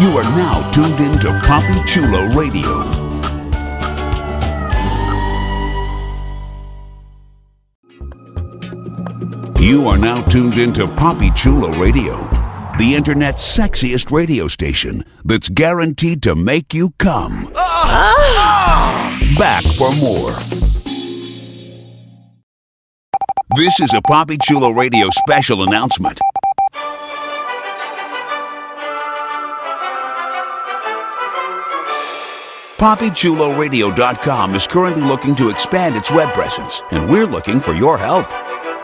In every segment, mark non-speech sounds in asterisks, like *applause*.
You are now tuned in to Poppy Chulo Radio. You are now tuned into Poppy Chulo Radio, the internet's sexiest radio station that's guaranteed to make you come. Back for more. This is a Poppy Chulo Radio special announcement. PoppyChuloRadio.com is currently looking to expand its web presence, and we're looking for your help.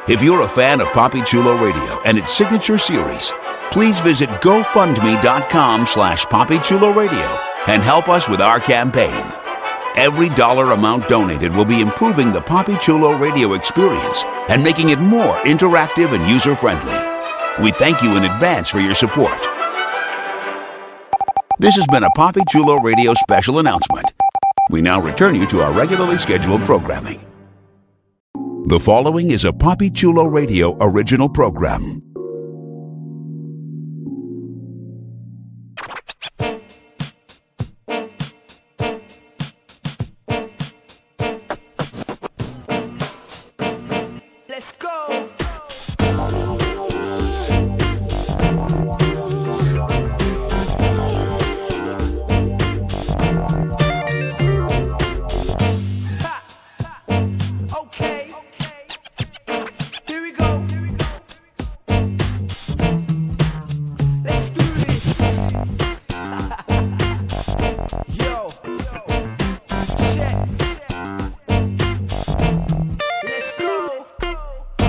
If you're a fan of Poppy Chulo Radio and its signature series, please visit GoFundMe.com slash PoppyChuloRadio and help us with our campaign. Every dollar amount donated will be improving the Poppy Chulo radio experience and making it more interactive and user-friendly. We thank you in advance for your support. This has been a Poppy Chulo Radio special announcement. We now return you to our regularly scheduled programming. The following is a Poppy Chulo Radio original program.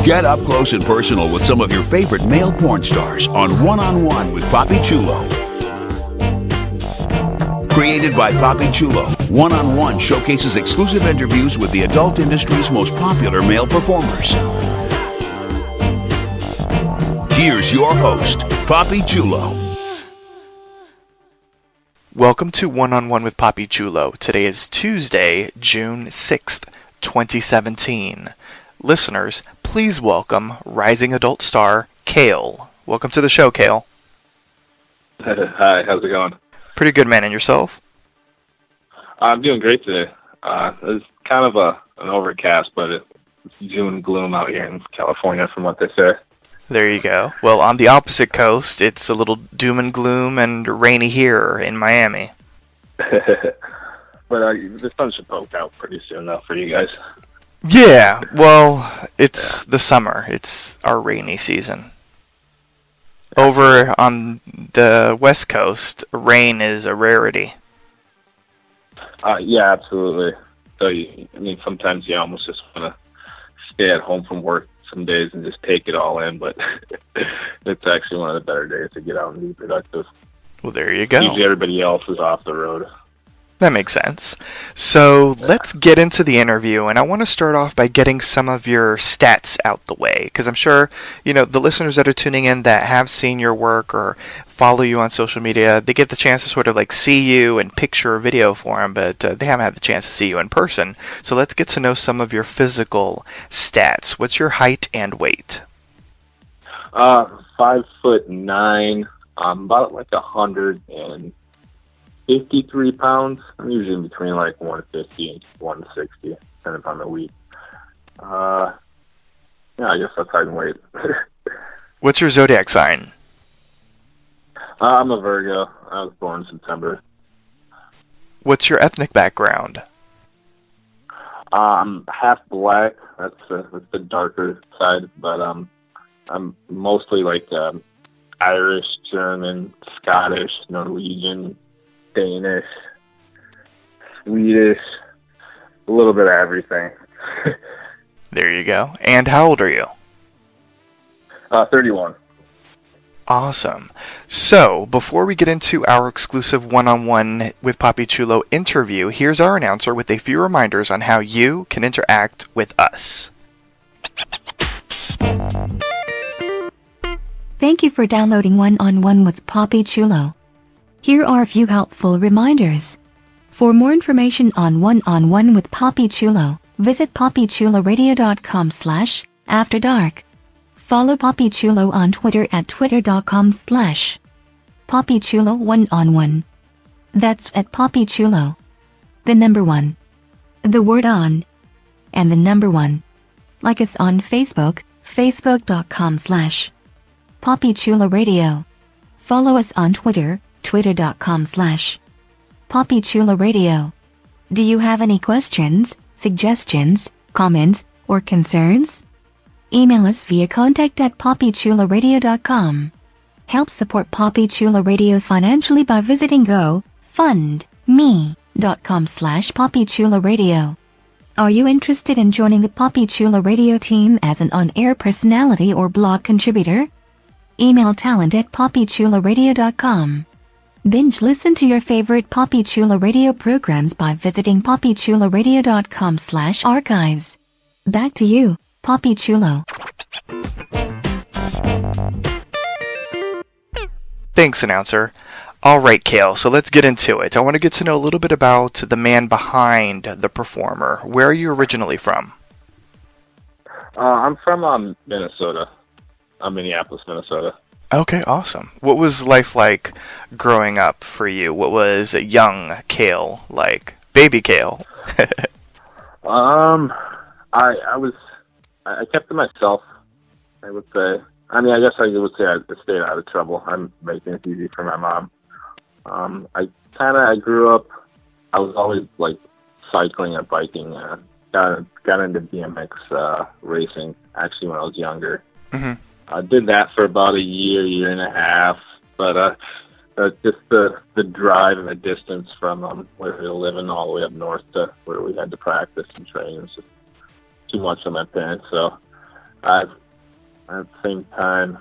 Get up close and personal with some of your favorite male porn stars on One on One with Poppy Chulo. Created by Poppy Chulo, One on One showcases exclusive interviews with the adult industry's most popular male performers. Here's your host, Poppy Chulo. Welcome to One on One with Poppy Chulo. Today is Tuesday, June 6th, 2017. Listeners, please welcome rising adult star Kale. Welcome to the show, Kale. *laughs* Hi, how's it going? Pretty good, man. And yourself? I'm doing great today. Uh, it's kind of a an overcast, but it's doom and gloom out here in California, from what they say. There you go. Well, on the opposite coast, it's a little doom and gloom and rainy here in Miami. *laughs* but uh, the sun should poke out pretty soon, though, for you guys. Yeah, well, it's the summer. It's our rainy season. Over on the west coast, rain is a rarity. Uh, yeah, absolutely. So, you, I mean, sometimes you almost just want to stay at home from work some days and just take it all in, but *laughs* it's actually one of the better days to get out and be productive. Well, there you go. Usually everybody else is off the road. That makes sense. So let's get into the interview, and I want to start off by getting some of your stats out the way, because I'm sure you know the listeners that are tuning in that have seen your work or follow you on social media, they get the chance to sort of like see you and picture a video for them, but uh, they haven't had the chance to see you in person. So let's get to know some of your physical stats. What's your height and weight? Uh, five foot nine. I'm about like a hundred and fifty-three pounds. I'm usually in between like one fifty and one sixty, depending upon the week. Uh, yeah, I guess that's height and weight. uh, *laughs* What's your zodiac sign? I'm a Virgo. I was born in September. What's your ethnic background? I'm half black. That's the, that's the darker side, but um, I'm mostly like um, Irish, German, Scottish, Norwegian, Danish, Swedish, a little bit of everything. *laughs* There you go. And how old are you? uh, 31. Awesome. So, before we get into our exclusive one on one with Poppy Chulo interview, here's our announcer with a few reminders on how you can interact with us. Thank you for downloading One on One with Poppy Chulo. Here are a few helpful reminders. For more information on One on One with Poppy Chulo, visit poppychuloradio.com slash after dark. Follow Poppy Chulo on Twitter at twitter.com slash Poppy Chulo One on One. That's at Poppy Chulo. The number one. The word on. And the number one. Like us on Facebook, facebook.com slash Poppy. Follow us on Twitter, twitter.com slash Poppy Chulo Radio. Do you have any questions, suggestions, comments, or concerns? Email us via contact at poppychuloradio.com. Help support Poppy Chulo Radio financially by visiting gofundme.com slash Poppy Chulo Radio. Are you interested in joining the Poppy Chulo Radio team as an on-air personality or blog contributor? Email talent at poppychuloradio.com. Binge listen to your favorite Poppy Chulo Radio programs by visiting poppychuloradio.com slash archives. Back to you, Poppy Chulo. Thanks, announcer. All right, Kale, so let's get into it. I want to get to know a little bit about the man behind the performer. Where are you originally from? Uh, I'm from um, Minnesota, uh, Minneapolis, Minnesota. Okay, awesome. What was life like growing up for you? What was young Kale like? Baby Kale. *laughs* Um, I I was I kept to myself. I would say. I mean, I guess I would say I stayed out of trouble. I'm making it easy for my mom. Um, I kind of I grew up. I was always like cycling and biking. Uh, got got into BMX uh, racing actually when I was younger. hmm I did that for about a year, year and a half. But uh, uh, just the the drive and the distance from um, where we were living all the way up north to where we had to practice and train was just too much for my parents. So I, at the same time,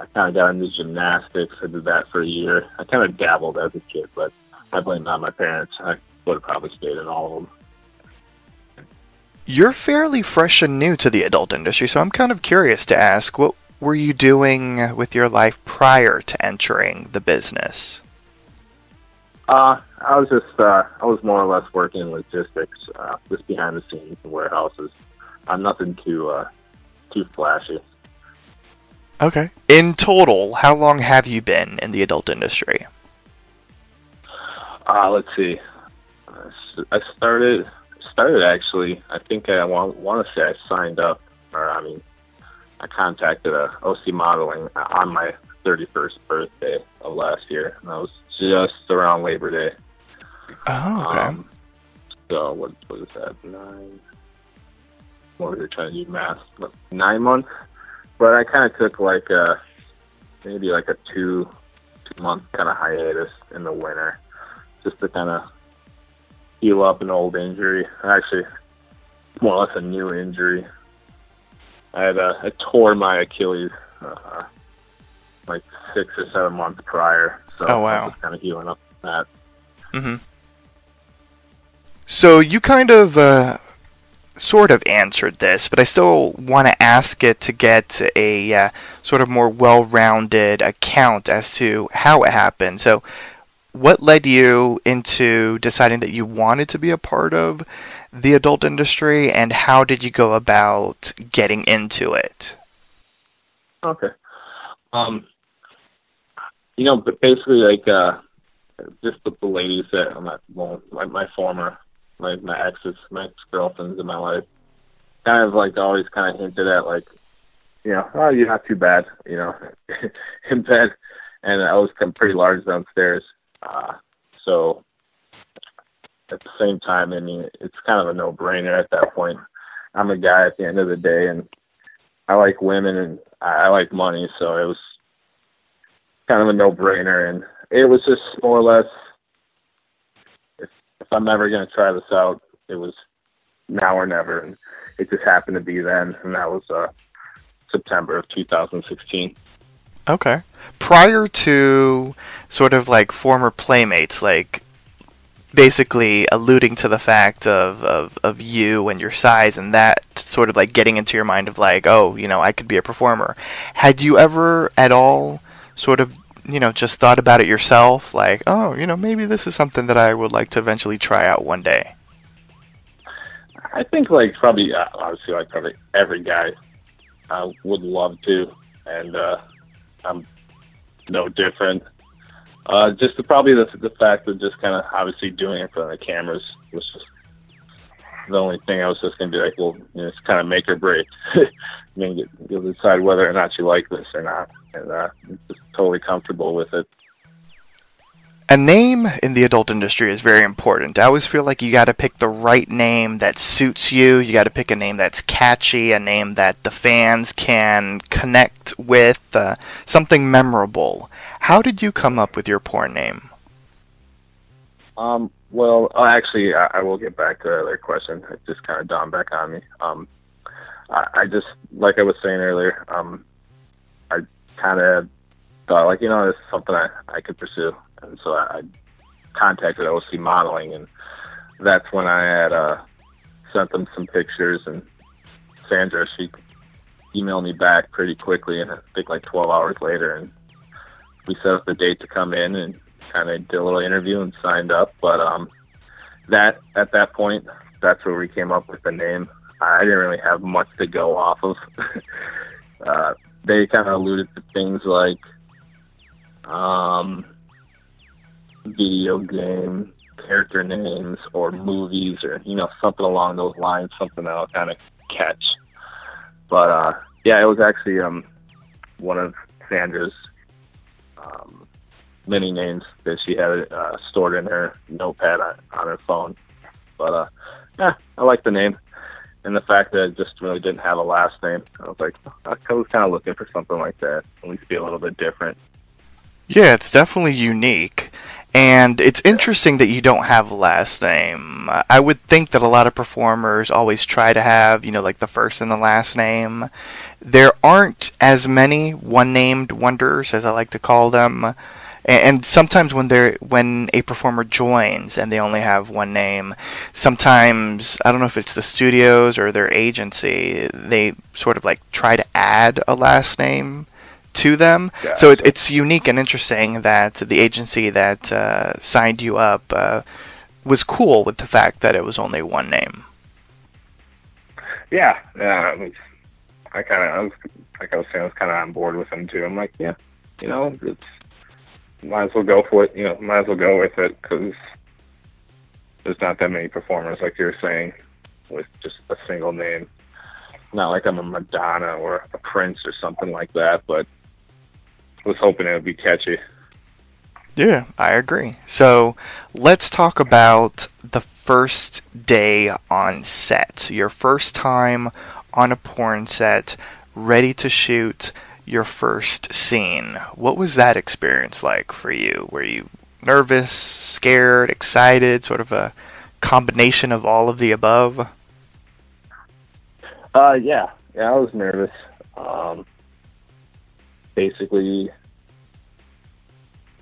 I kind of got into gymnastics. I did that for a year. I kind of dabbled as a kid, but I blame not my parents. I would have probably stayed in all of them. You're fairly fresh and new to the adult industry, so I'm kind of curious to ask what were you doing with your life prior to entering the business? Uh, I was just, uh, I was more or less working in logistics, uh, just behind the scenes in warehouses. I'm nothing too, uh, too flashy. Okay. In total, how long have you been in the adult industry? Uh, let's see. I started, started actually, I think I want, want to say I signed up, or I mean, I contacted a OC modeling on my 31st birthday of last year, and that was just around Labor Day. Oh, okay. Um, so what is that? Nine. What was trying to do math? Nine months. But I kind of took like a maybe like a two two month kind of hiatus in the winter, just to kind of heal up an old injury. Actually, more or less a new injury. I had uh, I tore my Achilles uh, like six or seven months prior. So Oh, I was kind of healing up that. hmm So you kind of uh, sort of answered this, but I still want to ask it to get a uh, sort of more well-rounded account as to how it happened. So, what led you into deciding that you wanted to be a part of the adult industry, and how did you go about getting into it? Okay. Um, you know, but basically, like, uh, just the, ladies that I'm not, well, my, my former, my, my exes, my ex girlfriends in my life, kind of like always kind of hinted at, like, you know, oh, you're not too bad, you know, *laughs* in bed. And I was pretty large downstairs. Uh, so at the same time, I mean, it's kind of a no brainer at that point. I'm a guy at the end of the day, and I like women and I I like money, so it was kind of a no-brainer. And it was just more or less, if, if I'm ever going to try this out, it was now or never. And it just happened to be then, and that was uh, September of 2016. Okay. Prior to sort of like former playmates, like basically alluding to the fact of, of, of you and your size and that sort of like getting into your mind of like, oh, you know, I could be a performer. Had you ever at all sort of, you know, just thought about it yourself? Like, oh, you know, maybe this is something that I would like to eventually try out one day. I think like probably uh, obviously like probably every guy uh, would love to, and uh, I'm no different. Uh, just the, probably the the fact of just kind of obviously doing it in front of the cameras was just the only thing I was just gonna be like, well, you know, it's kind of make or break. I *laughs* mean, you- you'll decide whether or not you like this or not, and uh, I'm just totally comfortable with it. A name in the adult industry is very important. I always feel like you got to pick the right name that suits you. You got to pick a name that's catchy, a name that the fans can connect with, uh, something memorable. How did you come up with your porn name? Um, well, uh, actually, I, I will get back to other question. It just kind of dawned back on me. Um, I, I just, like I was saying earlier, um, I kind of thought, like, you know, this is something I, I could pursue. And so I, I contacted OC Modeling, and that's when I had uh, sent them some pictures. And Sandra, she emailed me back pretty quickly, and I think like 12 hours later, and we set up the date to come in and kind of did a little interview and signed up. But um, that at that point, that's where we came up with the name. I didn't really have much to go off of. *laughs* uh, they kind of alluded to things like um, video game character names or movies or you know something along those lines, something that'll kind of catch. But uh, yeah, it was actually um, one of Sandra's um, many names that she had uh, stored in her notepad on, on her phone. But uh, yeah, I like the name and the fact that it just really didn't have a last name. I was like, I was kind of looking for something like that, at least be a little bit different. Yeah, it's definitely unique. And it's interesting that you don't have a last name. I would think that a lot of performers always try to have, you know, like the first and the last name. There aren't as many one-named wonders, as I like to call them. And sometimes when they're when a performer joins and they only have one name, sometimes I don't know if it's the studios or their agency, they sort of like try to add a last name to them. So it, it's unique and interesting that the agency that uh, signed you up uh, was cool with the fact that it was only one name. Yeah, yeah. I kind of, I was, like I was saying, I was kind of on board with them too. I'm like, yeah, you know, it's might as well go for it. You know, might as well go with it because there's not that many performers, like you're saying, with just a single name. Not like I'm a Madonna or a Prince or something like that, but was hoping it would be catchy. Yeah, I agree. So let's talk about the first day on set. Your first time on a porn set, ready to shoot your first scene. What was that experience like for you? Were you nervous, scared, excited, sort of a combination of all of the above? Uh, yeah, yeah, I was nervous. Um, basically,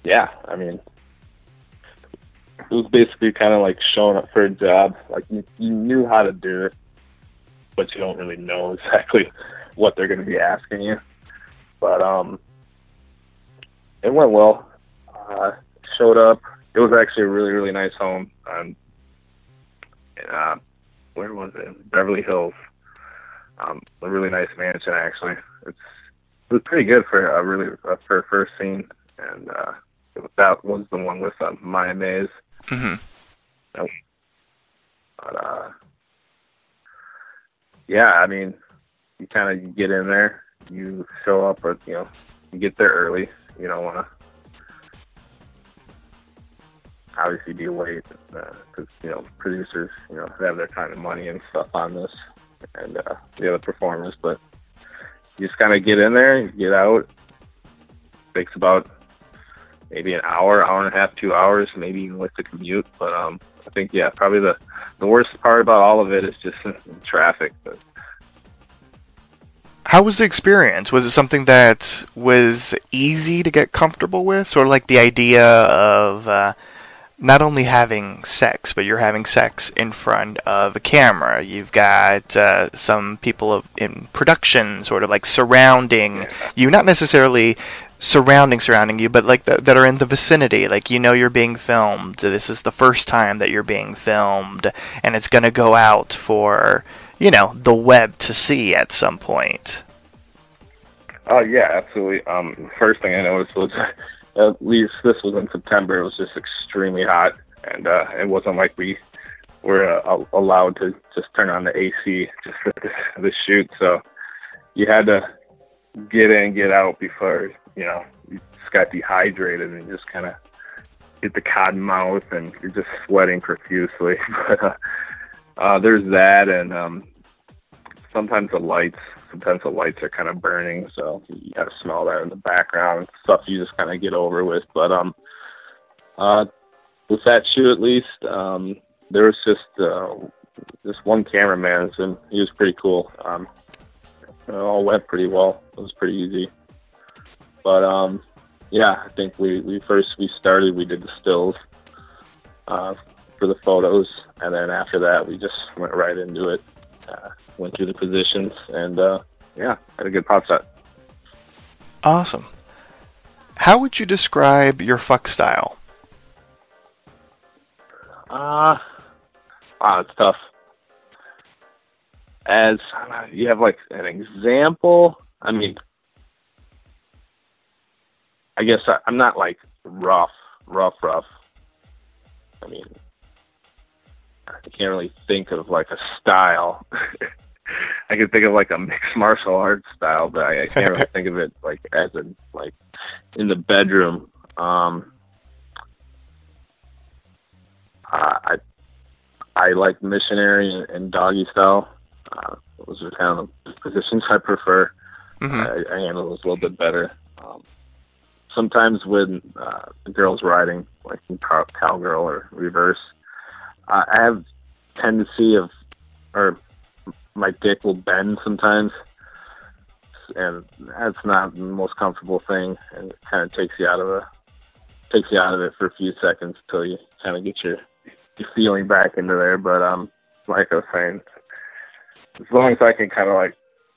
yeah, I mean, it was basically kind of like showing up for a job. Like you, you knew how to do it, but you don't really know *laughs* exactly what they're going to be asking you. But um, it went well. Uh, showed up. It was actually a really, really nice home. Um, and, uh, where was it? Beverly Hills um, a really nice mansion actually. It's it was pretty good for a really uh, for a first scene, and uh, was, that was the one with um, Maya Mays. hmm But uh, yeah, I mean, you kind of get in there, you show up, or you know, you get there early. You don't want to obviously be late because you know producers, you know, they have their time and money and stuff on this, and uh, the other performers. But you just kind of get in there, get out. Takes about maybe an hour, hour and a half, two hours, maybe even with the commute. But um, I think yeah, probably the the worst part about all of it is just *laughs* traffic. But How was the experience? Was it something that was easy to get comfortable with? Sort of like the idea of uh, not only having sex, but you're having sex in front of a camera. You've got uh, some people of, in production, sort of like surrounding you, not necessarily surrounding surrounding you, but like the, that are in the vicinity. Like you know you're being filmed. This is the first time that you're being filmed, and it's gonna go out for you know the web to see at some point. Oh yeah, absolutely. Um, first thing I noticed was at least this was in September. It was just extremely hot, and uh, it wasn't like we were uh, allowed to just turn on the AC just for *laughs* the, shoot. So you had to get in, get out before you know you just got dehydrated and just kind of get the cotton mouth, and you're just sweating profusely. *laughs* but uh, uh, there's that, and um, sometimes the lights sometimes the lights are kind of burning, so you gotta smell that in the background. Stuff you just kind of get over with. But um, uh, with that shoot at least, um, there was just uh, this one cameraman, and he was pretty cool. Um, it all went pretty well. It was pretty easy. But um, yeah, I think we we first we started we did the stills uh, for the photos, and then after that we just went right into it. Uh, went through the positions, and uh, yeah, had a good pop set. Awesome. How would you describe your fuck style? Uh, wow, it's tough. As you have like an example, I mean, I guess I, I'm not like rough, rough, rough. I mean, I can't really think of like a style. *laughs* I can think of like a mixed *laughs* martial arts style, but I, I can't really *laughs* think of it like as in like in the bedroom. Um, uh, I I like missionary and, and doggy style. Uh, those are kind of the positions I prefer. Mhm. I, I handle those a little bit better. Um, sometimes when uh, the girl's riding, like in cow- cowgirl or reverse, I I have tendency of, or my dick will bend sometimes, and that's not the most comfortable thing, and it kind of takes you out of the takes you out of it for a few seconds until you kind of get your your feeling back into there. But um, like I was saying, as long as I can kind of like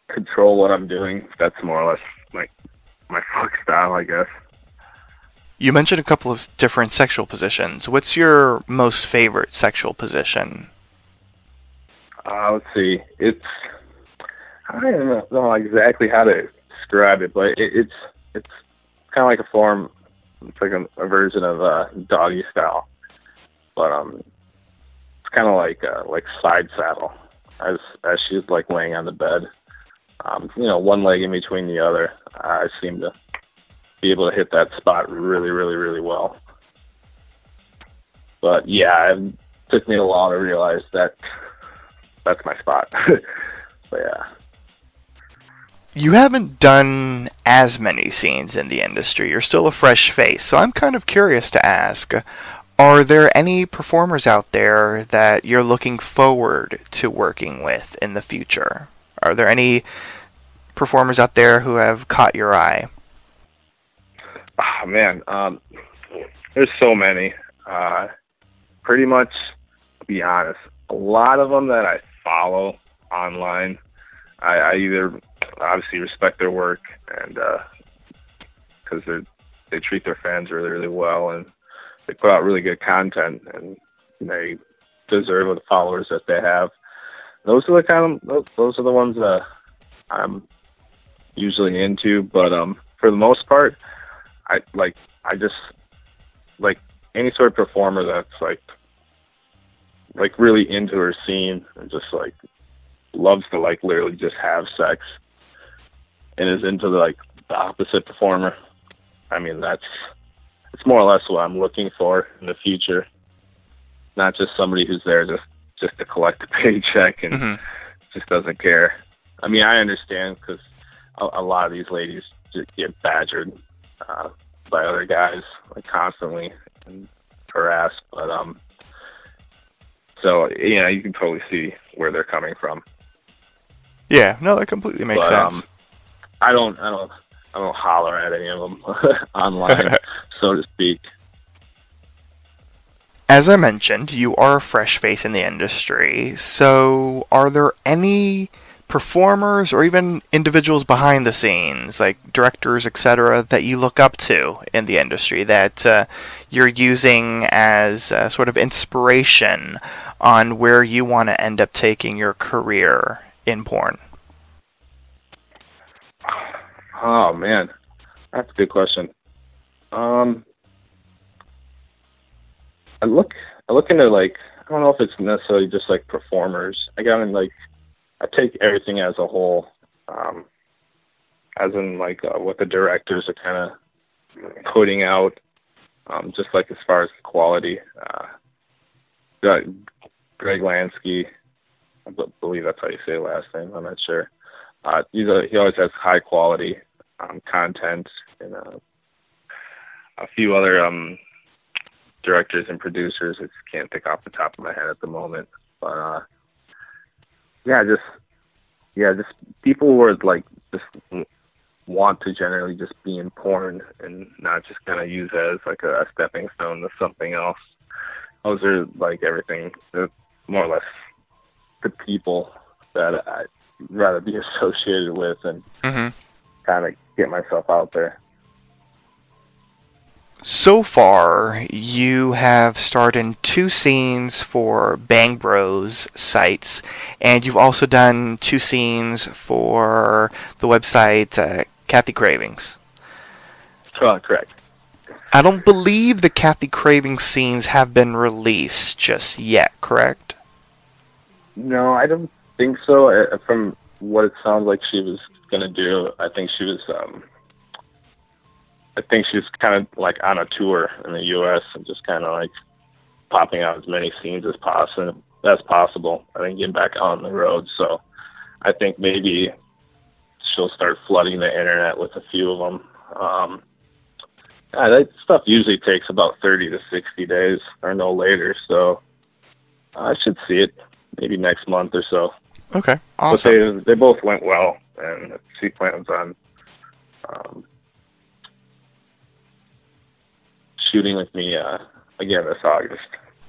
control what I'm doing, that's more or less like my fuck style, I guess. You mentioned a couple of different sexual positions. What's your most favorite sexual position? Uh, let's see. It's I don't know, exactly how to describe it, but it, it's it's kind of like a form. It's like a, a version of uh, doggy style, but um, it's kind of like uh, like side saddle as as she's like laying on the bed. Um, you know, one leg in between the other. I seem to be able to hit that spot really, really, really well. But yeah, it took me a while to realize that that's my spot. *laughs* but yeah. You haven't done as many scenes in the industry. You're still a fresh face. So I'm kind of curious to ask are there any performers out there that you're looking forward to working with in the future? Are there any performers out there who have caught your eye? Oh man, um, there's so many. Uh, pretty much, to be honest, a lot of them that I follow online, I, I either obviously respect their work and because they they treat their fans really really well and they put out really good content and they deserve the followers that they have. Those are the kind of those are the ones that I'm usually into, but um, for the most part, I like I just like any sort of performer that's like like really into her scene and just like loves to like literally just have sex and is into the like the opposite performer. I mean that's it's more or less what I'm looking for in the future. Not just somebody who's there just just to collect a paycheck and Mhm. just doesn't care. I mean, I understand because a, a lot of these ladies just get badgered uh, by other guys like constantly and harassed. But um, so yeah, you can totally see where they're coming from. Yeah, no, that completely makes But, sense. um, I don't, I don't, I don't holler at any of them *laughs* online, *laughs* so to speak. As I mentioned, you are a fresh face in the industry. So, are there any performers or even individuals behind the scenes, like directors, etc., that you look up to in the industry that uh, you're using as uh, sort of inspiration on where you want to end up taking your career in porn? Oh man, that's a good question. Um, I look I look into like I don't know if it's necessarily just like performers. I got in like I take everything as a whole, um, as in like uh, what the directors are kind of putting out, um, just like as far as the quality. Uh, Greg Lansky, I believe that's how you say last name. I'm not sure. Uh, he's a, he always has high quality um, content and uh, a few other um, directors and producers. I can't think off the top of my head at the moment. But uh, yeah, just yeah, just people were like just want to generally just be in porn and not just kind of use it as like a, a stepping stone to something else. Those are like everything, they're more or less the people that I'd rather be associated with and Mm-hmm. kind of get myself out there. So far, you have starred in two scenes for Bang Bros sites, and you've also done two scenes for the website uh, Kathy Cravings. Oh, correct. I don't believe the Kathy Cravings scenes have been released just yet, correct? No, I don't think so. Uh, From what it sounds like she was gonna do, I think she was. um I think she's kind of like on a tour in the U.S. and just kind of like popping out as many scenes as possible. As possible, I think getting back on the road. So, I think maybe she'll start flooding the internet with a few of them. Um, yeah, that stuff usually takes about 30 to 60 days or no later. So, I should see it maybe next month or so. Okay, awesome. But they they both went well, and she plans on um, shooting with me uh, again this August.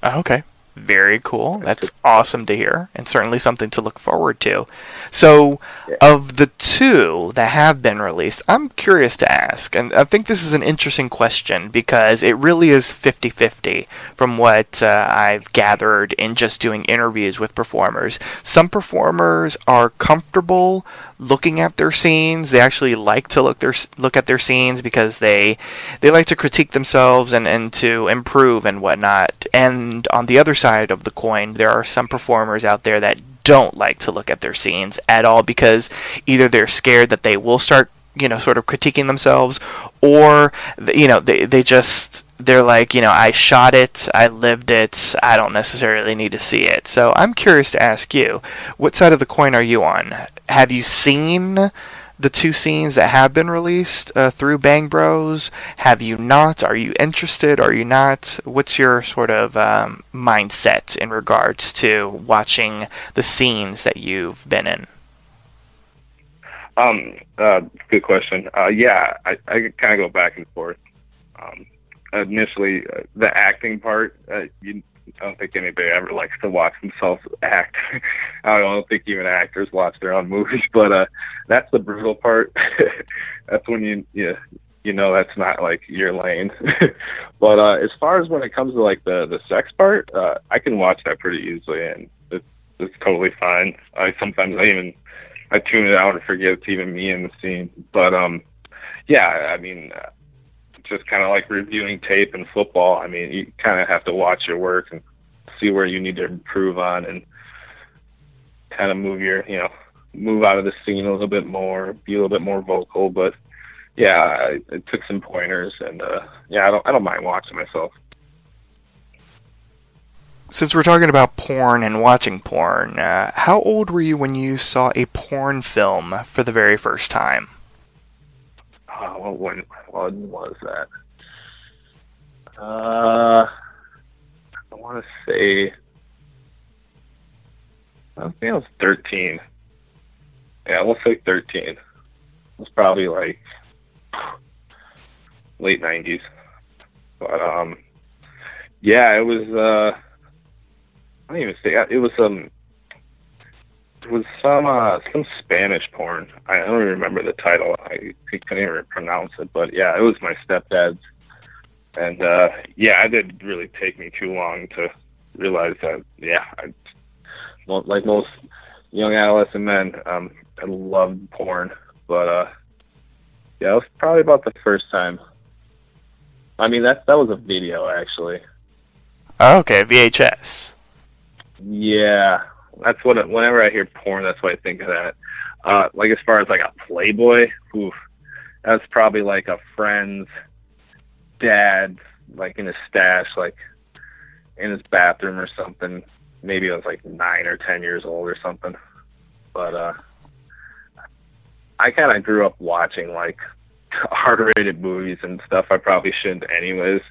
Okay. Very cool. That's awesome to hear, and certainly something to look forward to. So, Yeah. of the two that have been released, I'm curious to ask, and I think this is an interesting question because it really is 50 50 from what uh, I've gathered in just doing interviews with performers. Some performers are comfortable looking at their scenes. They actually like to look their look at their scenes because they they like to critique themselves and, and to improve and whatnot. And on the other side of the coin, there are some performers out there that don't like to look at their scenes at all because either they're scared that they will start you know sort of critiquing themselves or you know they they just they're like you know I shot it I lived it I don't necessarily need to see it so I'm curious to ask you what side of the coin are you on have you seen the two scenes that have been released uh, through Bang Bros? Have you not? Are you interested? Are you not? What's your sort of um, mindset in regards to watching the scenes that you've been in? Um, uh, good question. Uh, yeah, I, I kind of go back and forth. Um, initially, uh, the acting part, uh, you, I don't think anybody ever likes to watch themselves act. *laughs* I don't think even actors watch their own movies, *laughs* but uh, that's the brutal part. *laughs* that's when you you you know that's not like your lane. but uh, as far as when it comes to like the the sex part, uh, I can watch that pretty easily, and it's it's totally fine. I sometimes I even I tune it out and forget it's even me in the scene. But um, yeah, I mean, just kind of like reviewing tape in football. I mean, you kind of have to watch your work and see where you need to improve on, and kind of move your, you know, move out of the scene a little bit more, be a little bit more vocal. But yeah, I, I took some pointers, and uh, yeah, I don't, I don't mind watching myself. Since we're talking about porn and watching porn, uh, how old were you when you saw a porn film for the very first time? What when when was that? Uh, I want to say I think I was 13. Yeah, we'll say 13. It was probably like late 90s. But um, yeah, it was. Uh, I don't even say it was um. It was some uh, some Spanish porn. I don't even remember the title. I couldn't even pronounce it, but yeah, it was my stepdad's. And uh yeah, it didn't really take me too long to realize that. Yeah, I, like most young adolescent men, um, I loved porn, but uh, yeah, it was probably about the first time. I mean that that was a video actually. Okay, VHS. Yeah, that's what. Whenever I hear porn, that's what I think of that. Uh, like as far as like a Playboy, oof, that's probably like a friend's dad, like in his stash, like in his bathroom or something. Maybe I was like nine or ten years old or something. But uh, I kind of grew up watching like *laughs* R-rated movies and stuff. I probably shouldn't, anyways.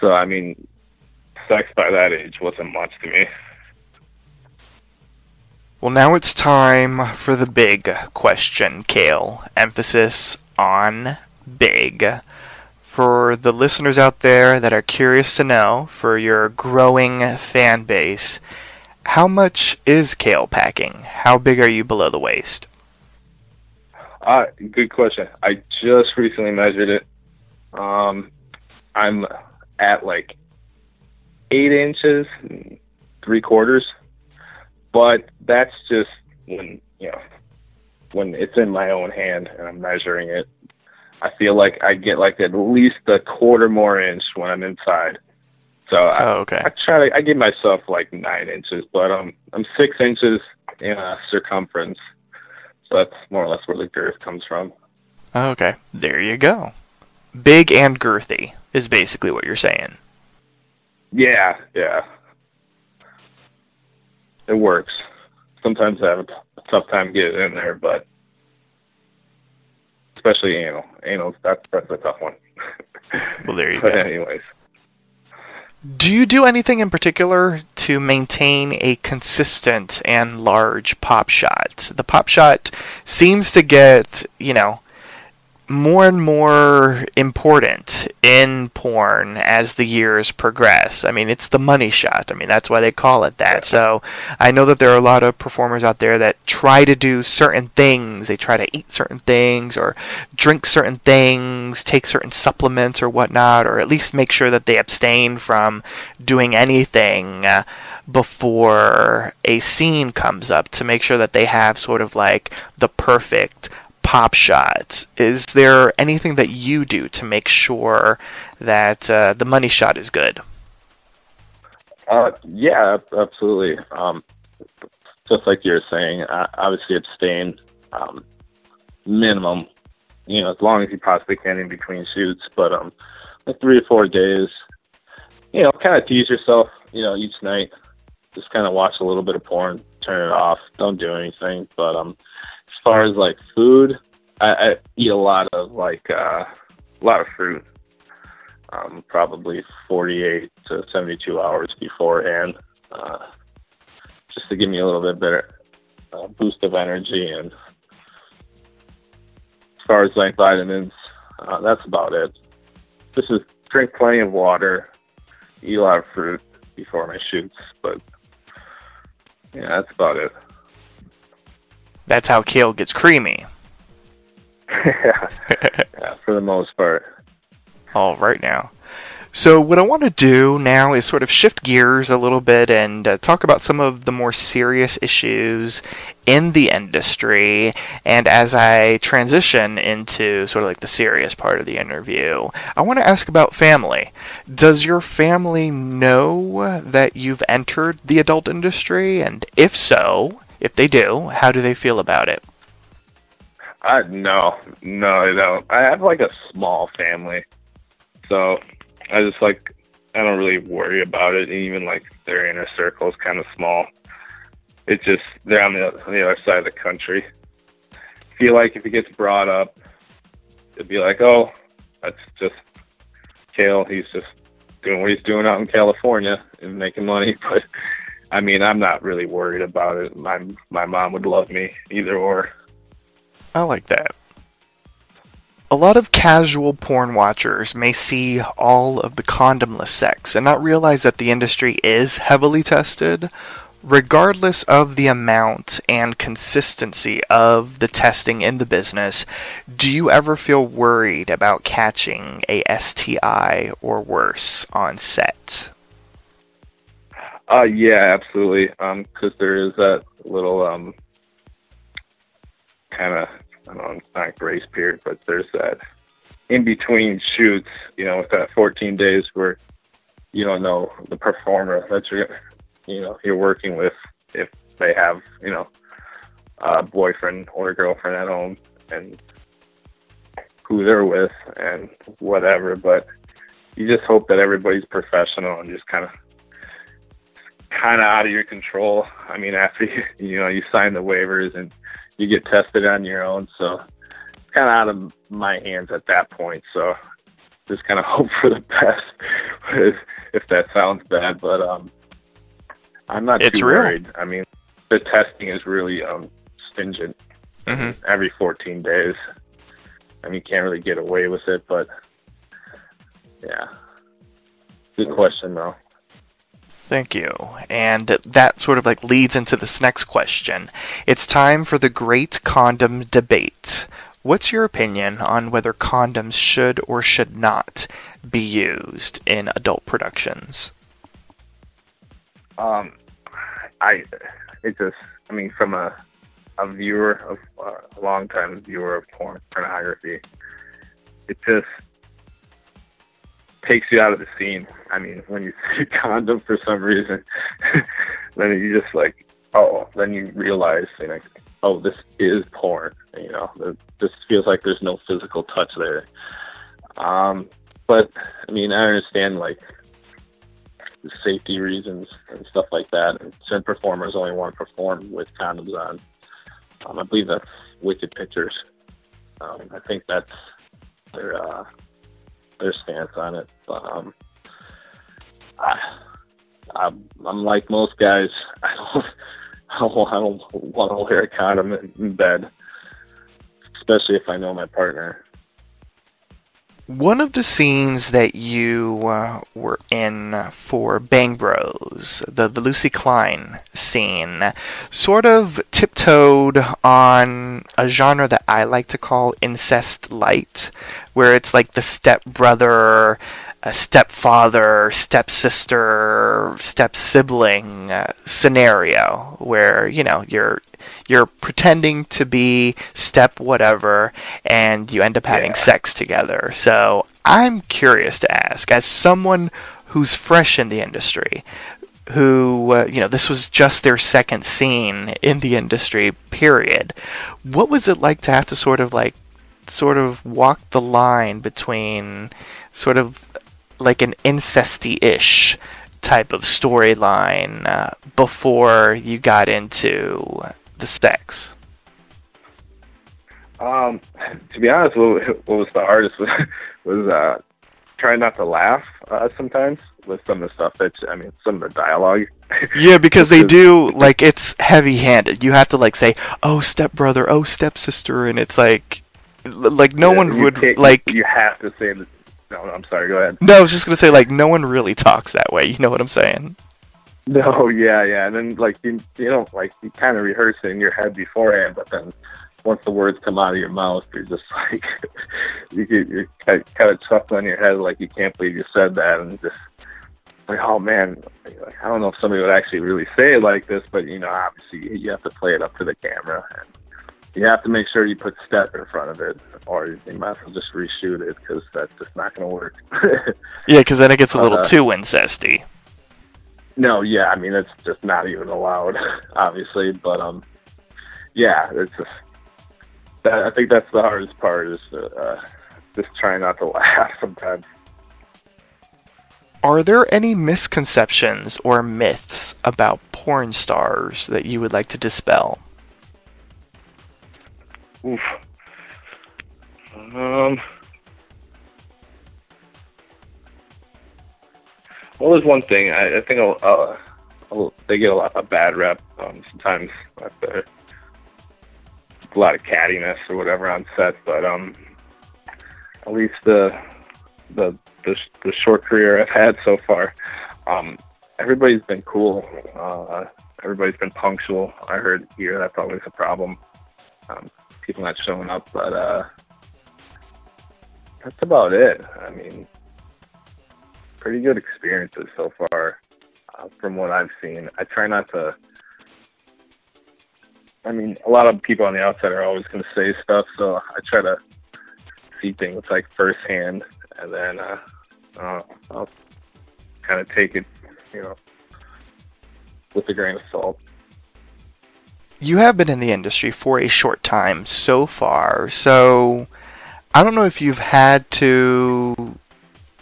So I mean, sex by that age wasn't much to me. Well, now it's time for the big question, Kale. Emphasis on big. For the listeners out there that are curious to know, for your growing fan base, how much is Kale packing? How big are you below the waist? Uh, good question. I just recently measured it. Um, I'm at like eight inches, three quarters, but that's just when you know when it's in my own hand and I'm measuring it. I feel like I get like at least a quarter more inch when I'm inside. So I, Oh, okay. I try to I give myself like nine inches, but um I'm six inches in uh, circumference. So that's more or less where the girth comes from. Okay, there you go. Big and girthy is basically what you're saying. Yeah, yeah. It works. Sometimes I have a t- a tough time getting in there, but especially anal. Anal, that's that's a tough one. *laughs* Well, there you *laughs* but go. anyways, Do you do anything in particular to maintain a consistent and large pop shot? The pop shot seems to get, you know, more and more important in porn as the years progress. I mean, it's the money shot. I mean, that's why they call it that. So I know that there are a lot of performers out there that try to do certain things. They try to eat certain things or drink certain things, take certain supplements or whatnot, or at least make sure that they abstain from doing anything. Uh, before a scene comes up to make sure that they have sort of like the perfect pop shot. Is there anything that you do to make sure that uh, the money shot is good? uh, yeah, absolutely. Um, just like you were saying, obviously abstain um, minimum. You know, as long as you possibly can in between shoots, but um, like three or four days. You know, kind of tease yourself. You know, each night, just kind of watch a little bit of porn, turn it off, don't do anything. But um, far as like food, I, I eat a lot of like uh, a lot of fruit. Um, probably 48 to 72 hours beforehand, uh, just to give me a little bit better uh, boost of energy. And as far as like vitamins, uh, that's about it. Just is drink plenty of water, eat a lot of fruit before my shoots, but yeah, that's about it. That's how kale gets creamy. *laughs* *laughs* yeah, for the most part. All right now. So, what I want to do now is sort of shift gears a little bit and uh, talk about some of the more serious issues in the industry. And as I transition into sort of like the serious part of the interview, I want to ask about family. Does your family know that you've entered the adult industry? And if so, if they do, how do they feel about it? I no, no, I don't. I have like a small family, so I just like I don't really worry about it. Even like their inner circle is kind of small. It's just they're on the on the other side of the country. Feel like if it gets brought up, it'd be like, oh, that's just Kale. He's just doing what he's doing out in California and making money. *laughs* But I mean, I'm not really worried about it. My my mom would love me either or. I like that. A lot of casual porn watchers may see all of the condomless sex and not realize that the industry is heavily tested. Regardless of the amount and consistency of the testing in the business, do you ever feel worried about catching a STI or worse on set? Uh, yeah, absolutely. Um, 'cause there is that little um, kind of I don't know, it's not grace period, but there's that in between shoots, you know, with that 14 days where you don't know the performer that you're, you know, you're working with if they have, you know, a boyfriend or a girlfriend at home and who they're with and whatever. But you just hope that everybody's professional and just kind of kind of out of your control. I mean, after you, you know you sign the waivers and you get tested on your own, so it's kind of out of my hands at that point. So just kind of *laughs* hope for the best, if, that sounds bad, but um, I'm not It's too real. worried. I mean, the testing is really um stringent. hmm Every 14 days. I mean, you can't really get away with it, but yeah. Good question, though. Thank you. And that sort of like leads into this next question. It's time for the great condom debate. What's your opinion on whether condoms should or should not be used in adult productions? Um, I, it just, I mean, from a, a viewer of, uh, a long time viewer of porn, pornography, it just takes you out of the scene. I mean, when you see condom for some reason, *laughs* then you just like, oh, then you realize, you know, oh, this is porn. You know, just feels like there's no physical touch there. Um, but I mean, I understand like safety reasons and stuff like that. And some performers only want to perform with condoms on. Um, I believe that's Wicked Pictures. Um, I think that's their uh, their stance on it. But um, I, I'm, I'm like most guys. *laughs* I don't, I don't, want to wear a condom in bed, especially if I know my partner. One of the scenes that you uh, were in for Bang Bros, the, the Lucy Klein scene, sort of tiptoed on a genre that I like to call incest light, where it's like the step brother, a stepfather, stepsister, stepsibling uh, scenario, where you know you're you're pretending to be step whatever and you end up having Yeah. sex together. So I'm curious to ask, as someone who's fresh in the industry, who, uh, you know, this was just their second scene in the industry, period, what was it like to have to sort of like, sort of walk the line between sort of like an incesty ish type of storyline uh, before you got into the sex? Um, *laughs* to be honest, what, what was the hardest was, *laughs* was uh, trying not to laugh uh, sometimes with some of the stuff that I mean, some of the dialogue. *laughs* Yeah, because they do like it's heavy-handed. You have to like say, "Oh, stepbrother," "Oh, stepsister," and it's like, like no Yeah, one would like. You have to say that. No, I'm sorry. Go ahead. No, I was just gonna say like no one really talks that way. You know what I'm saying? No, *laughs* yeah, yeah, and then like you, you know, like you kind of rehearse it in your head beforehand, but then once the words come out of your mouth, you're just *laughs* like you get you kind of chuckle in your head, like you can't believe you said that, and just like, oh man, like, I don't know if somebody would actually really say it like this, but you know, obviously you have to play it up to the camera, and you have to make sure you put step in front of it, or you might as well just reshoot it because that's just not going to work. *laughs* Yeah, because then it gets a little Uh, too incesty. No, yeah, I mean it's just not even allowed, *laughs* obviously. But um, yeah, it's just that. I think that's the hardest part is uh, just trying not to *laughs* laugh sometimes. Are there any misconceptions or myths about porn stars that you would like to dispel? Oof. Um. Well, there's one thing. I, I think I'll, I'll, they get a lot of bad rep. Um, sometimes after a lot of cattiness or whatever on set, but um, at least the the the, the short career I've had so far, um, everybody's been cool. Uh, everybody's been punctual. I heard here that's always a problem. Um, people not showing up, but uh, that's about it. I mean, pretty good experiences so far uh, from what I've seen. I try not to. I mean, a lot of people on the outside are always going to say stuff, so I try to see things like firsthand, and then uh, uh, I'll kind of take it, you know, with a grain of salt. You have been in the industry for a short time so far, so I don't know if you've had to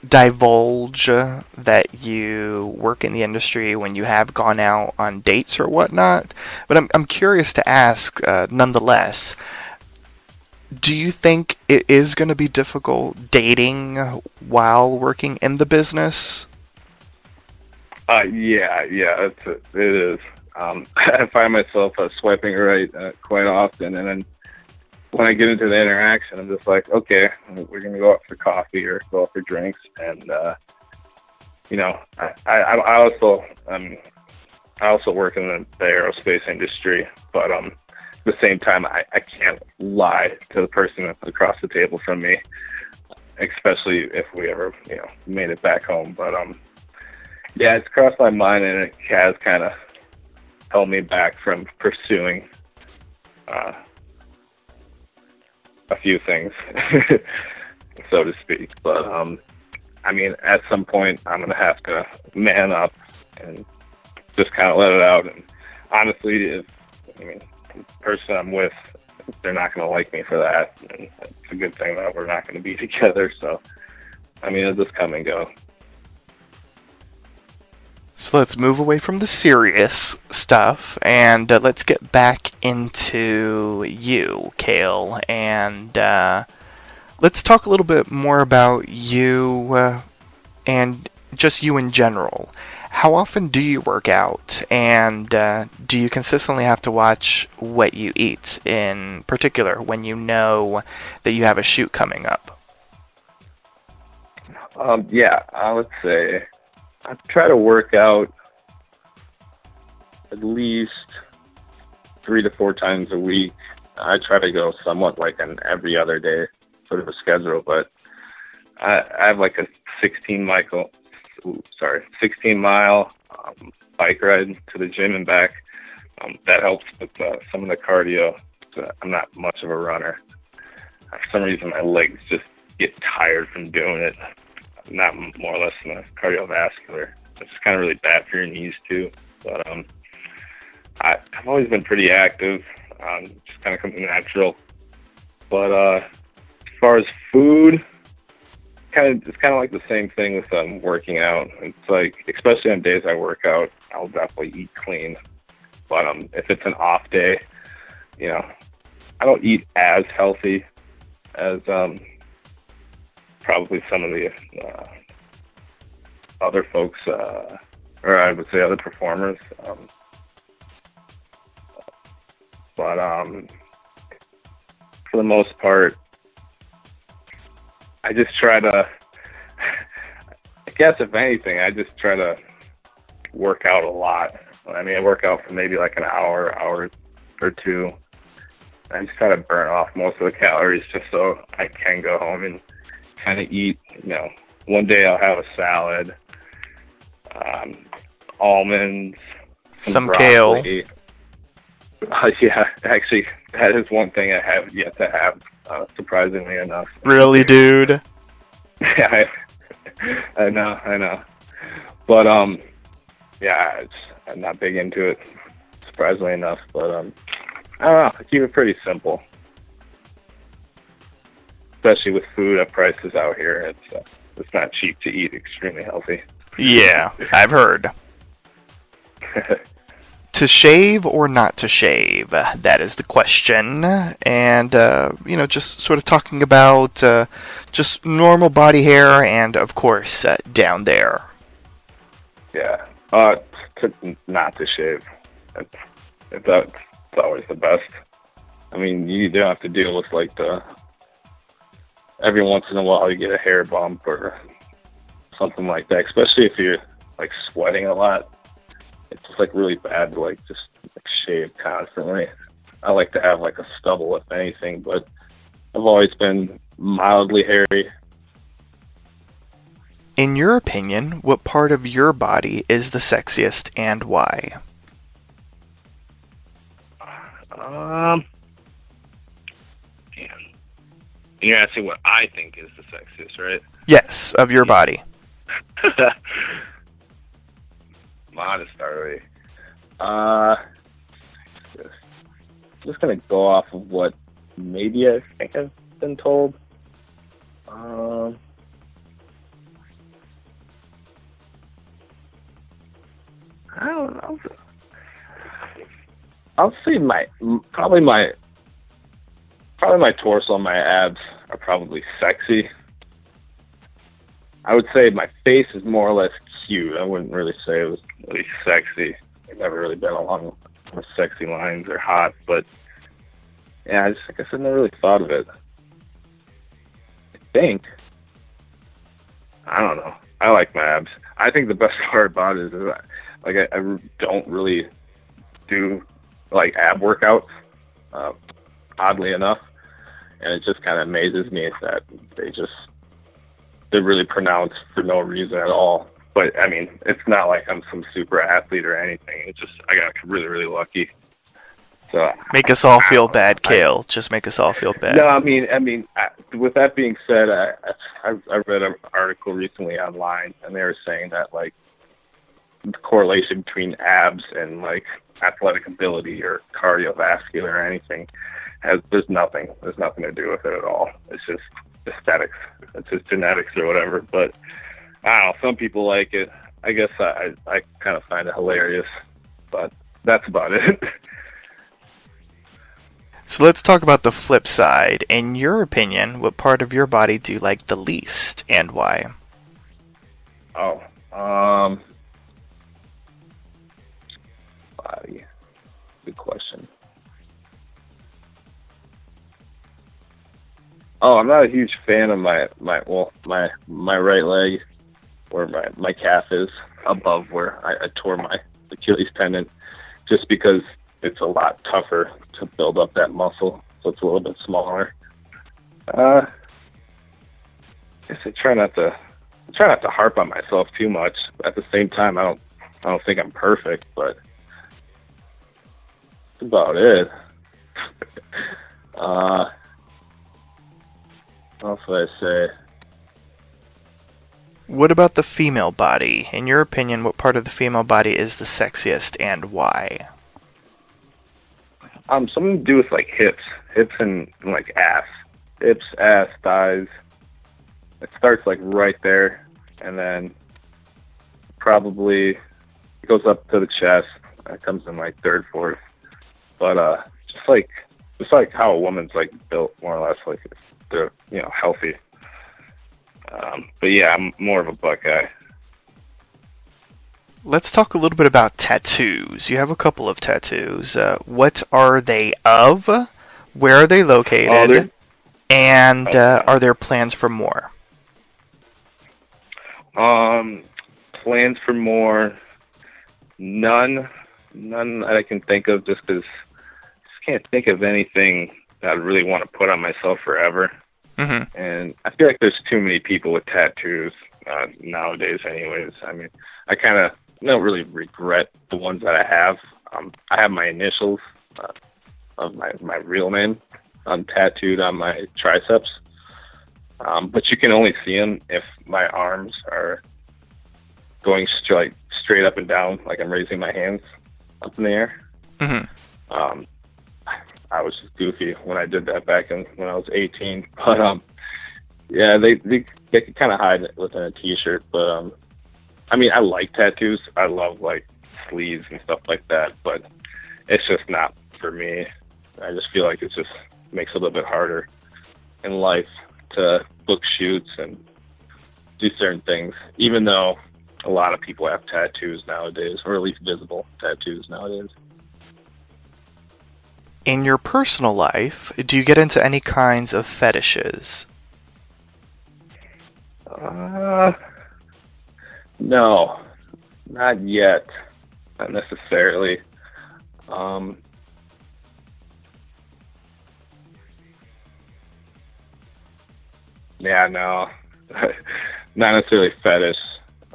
divulge uh, that you work in the industry when you have gone out on dates or whatnot, but I'm, I'm curious to ask uh, nonetheless. Do you think it is going to be difficult dating while working in the business? Uh, yeah, yeah, it's it is. Um, *laughs* I find myself uh, swiping right uh, quite often, and then when I get into the interaction, I'm just like, okay, we're gonna go out for coffee or go out for drinks, and uh, you know, I, I, I also um, I also work in the, the aerospace industry, but um, at the same time, I, I can't lie to the person that's across the table from me, especially if we ever you know made it back home. But um, yeah, it's crossed my mind, and it has kind of held me back from pursuing. Uh, a few things, *laughs* so to speak. But um, I mean, at some point, I'm gonna have to man up and just kind of let it out. And honestly, if I mean, the person I'm with, they're not gonna like me for that. And it's a good thing that we're not gonna be *laughs* together. So, I mean, it'll just come and go. So let's move away from the serious stuff and uh, let's get back into you, Kale, and uh, let's talk a little bit more about you uh, and just you in general. How often do you work out, and uh, do you consistently have to watch what you eat, in particular when you know that you have a shoot coming up? Um, yeah, I would say I try to work out at least three to four times a week. I try to go somewhat like an every other day sort of a schedule, but I, I have like a 16 mile, sorry, 16 mile um, bike ride to the gym and back. Um, that helps with uh, some of the cardio. So I'm not much of a runner. For some reason, my legs just get tired from doing it not more or less than the cardiovascular. It's kind of really bad for your knees too. But um, I, I've always been pretty active, um, just kind of comes natural. But uh, as far as food, kind of it's kind of like the same thing with um, working out. It's like especially on days I work out, I'll definitely eat clean. But um, if it's an off day, you know, I don't eat as healthy as um, probably some of the uh, other folks, uh, or I would say other performers. Um, but um, for the most part, I just try to. *laughs* I guess if anything, I just try to work out a lot. I mean, I work out for maybe like an hour, hour or two. I just try to burn off most of the calories just so I can go home and kind of eat. You know, one day I'll have a salad, um, almonds, Some kale. *laughs* Uh, yeah, actually, that is one thing I have yet to have. Uh, surprisingly enough. Really, *laughs* dude? Yeah, I, *laughs* I know, I know. But um, yeah, it's, I'm not big into it. Surprisingly enough, but um, I don't know. I keep it pretty simple especially with food at prices out here. It's uh, it's not cheap to eat extremely healthy. Yeah, I've heard. *laughs* to shave or not to shave? That is the question. And, uh, you know, just sort of talking about uh, just normal body hair and, of course, uh, down there. Yeah, uh, to, not to shave. It's, it's, it's always the best. I mean, you don't have to deal with like the every once in a while you get a hair bump or something like that, especially if you're like sweating a lot. It's just like really bad to like just like shave constantly. I like to have like a stubble if anything, but I've always been mildly hairy. In your opinion, what part of your body is the sexiest and why? Um, man. you're asking what I think is the sexiest, right? Yes, of your body. *laughs* Modest already. Uh, just gonna go off of what maybe I think I've been told. Um, I don't know. I'll say my probably my probably my torso and my abs are probably sexy. I would say my face is more or less cute. I wouldn't really say it was really sexy. I've never really been along with sexy lines or hot, but yeah, I just I guess I never really thought of it. I think I don't know. I like my abs. I think the best *laughs* part about it is that, like I, I don't really do like ab workouts. Uh, oddly enough, and it just kind of amazes me that they just they're really pronounced for no reason at all. But I mean, it's not like I'm some super athlete or anything. It's just I got really really lucky. So Make us all feel bad, Kale. Just make us all feel bad. no, I mean, I mean, I, with that being said, I, I I read an article recently online, and they were saying that like the correlation between abs and like athletic ability or cardiovascular or anything has there's nothing there's nothing to do with it at all. It's just aesthetics. It's just genetics or whatever. But I don't know. Some people like it. I guess I I, I kind of find it hilarious, but that's about it. *laughs* So let's talk about the flip side. In your opinion, what part of your body do you like the least and why? Oh, um, body. Good question. Oh, I'm not a huge fan of my my well my my right leg, where my my calf is above where I, I tore my Achilles tendon, just because it's a lot tougher to build up that muscle, so it's a little bit smaller. Uh, I guess I try not to I try not to harp on myself too much. At the same time, I don't I don't think I'm perfect, but that's about it. *laughs* uh, what I say? What about the female body? In your opinion, what part of the female body is the sexiest and why? Um, something to do with like hips, hips and like ass, hips, ass, thighs. It starts like right there, and then probably it goes up to the chest. It comes in like third, fourth. But uh, just like just like how a woman's like built, more or less, like they're you know healthy. Um, but yeah, I'm more of a butt guy. Let's talk a little bit about tattoos. You have a couple of tattoos. Uh, what are they of? Where are they Oh, located? they're- and uh, are there plans for more? Um, plans for more? None, none that I can think of. Just because just can't think of anything that I really want to put on myself forever. Mm-hmm. And I feel like there's too many people with tattoos uh, nowadays. Anyways, I mean, I kind of don't really regret the ones that I have. Um, I have my initials uh, of my my real name um, tattooed on my triceps. Um, but you can only see them if my arms are going straight straight up and down, like I'm raising my hands up in the air. Mm-hmm. Um, I was just goofy when I did that back in when I was 18. *laughs* But um, yeah, they they they could kind of hide it within a t-shirt. But um, I mean, I like tattoos. I love like sleeves and stuff like that. But it's just not for me. I just feel like it just makes it a little bit harder in life to book shoots and do certain things. Even though a lot of people have tattoos nowadays, or at least visible tattoos nowadays. In your personal life, do you get into any kinds of fetishes? Uh, no, not yet. Not necessarily. Um, yeah, no, *laughs* not necessarily fetish.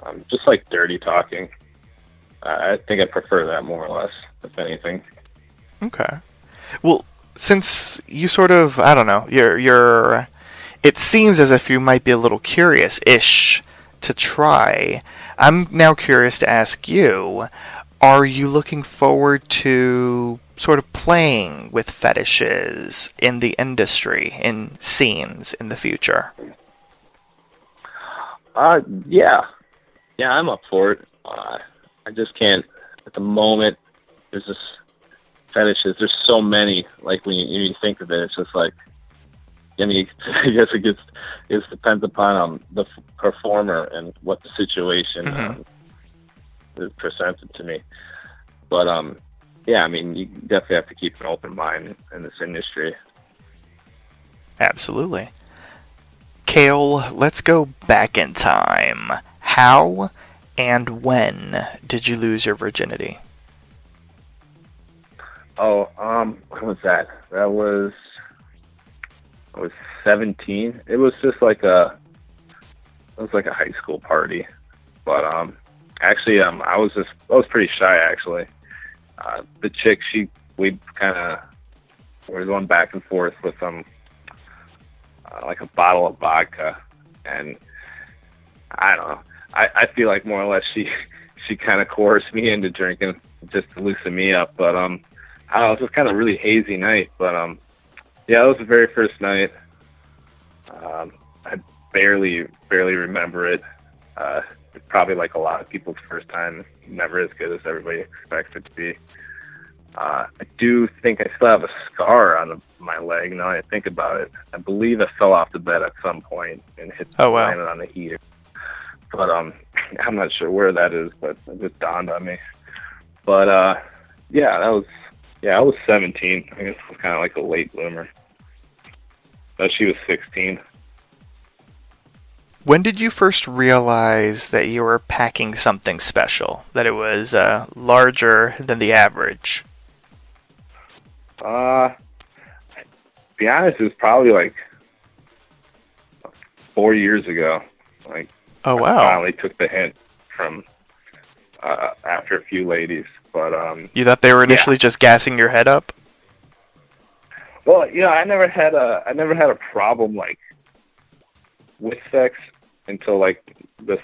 Um, just like dirty talking. I I think I prefer that more or less, if anything. Okay. Well, since you sort of, I don't know, you're you're it seems as if you might be a little curious ish to try. I'm now curious to ask you are you looking forward to sort of playing with fetishes in the industry, in scenes in the future? Uh, yeah, yeah, I'm up for it. Uh, I just can't at the moment. There's just fetishes. There's so many. Like when you, when you think of it, it's just like. I mean, *laughs* I guess it gets it depends upon um the f- performer and what the situation Mhm. um, is presented to me. But um, yeah, I mean, you definitely have to keep an open mind in this industry. Absolutely. Kale, let's go back in time. How and when did you lose your virginity? Oh, um, what was that? That was I was seventeen. It was just like a it was like a high school party. But um actually um I was just I was pretty shy actually. Uh the chick she we kinda we were going back and forth with um uh, like a bottle of vodka and I don't know. I, I feel like more or less she *laughs* she kinda coerced me into drinking just to loosen me up. But um I know, it was just kind of a really hazy night, but um, yeah, it was the very first night. Um, I barely, barely remember it. Uh, probably like a lot of people's first time, never as good as everybody expects it to be. Uh, I do think I still have a scar on the, my leg now I think about it. I believe I fell off the bed at some point and hit Oh, wow. landed on the heater. But um, I'm not sure where that is, but it just dawned on me. But uh, yeah, that was yeah, I was 17. I guess I was kind of like a late bloomer. But she was 16. When did you first realize that you were packing something special? That it was uh, larger than the average? Uh, to be honest, it was probably like four years ago. Like, Oh, I wow. finally took the hint from uh, after a few ladies. But um, You thought they were initially just gassing your head up? well, you know, I never had a I never had a problem like with sex until like this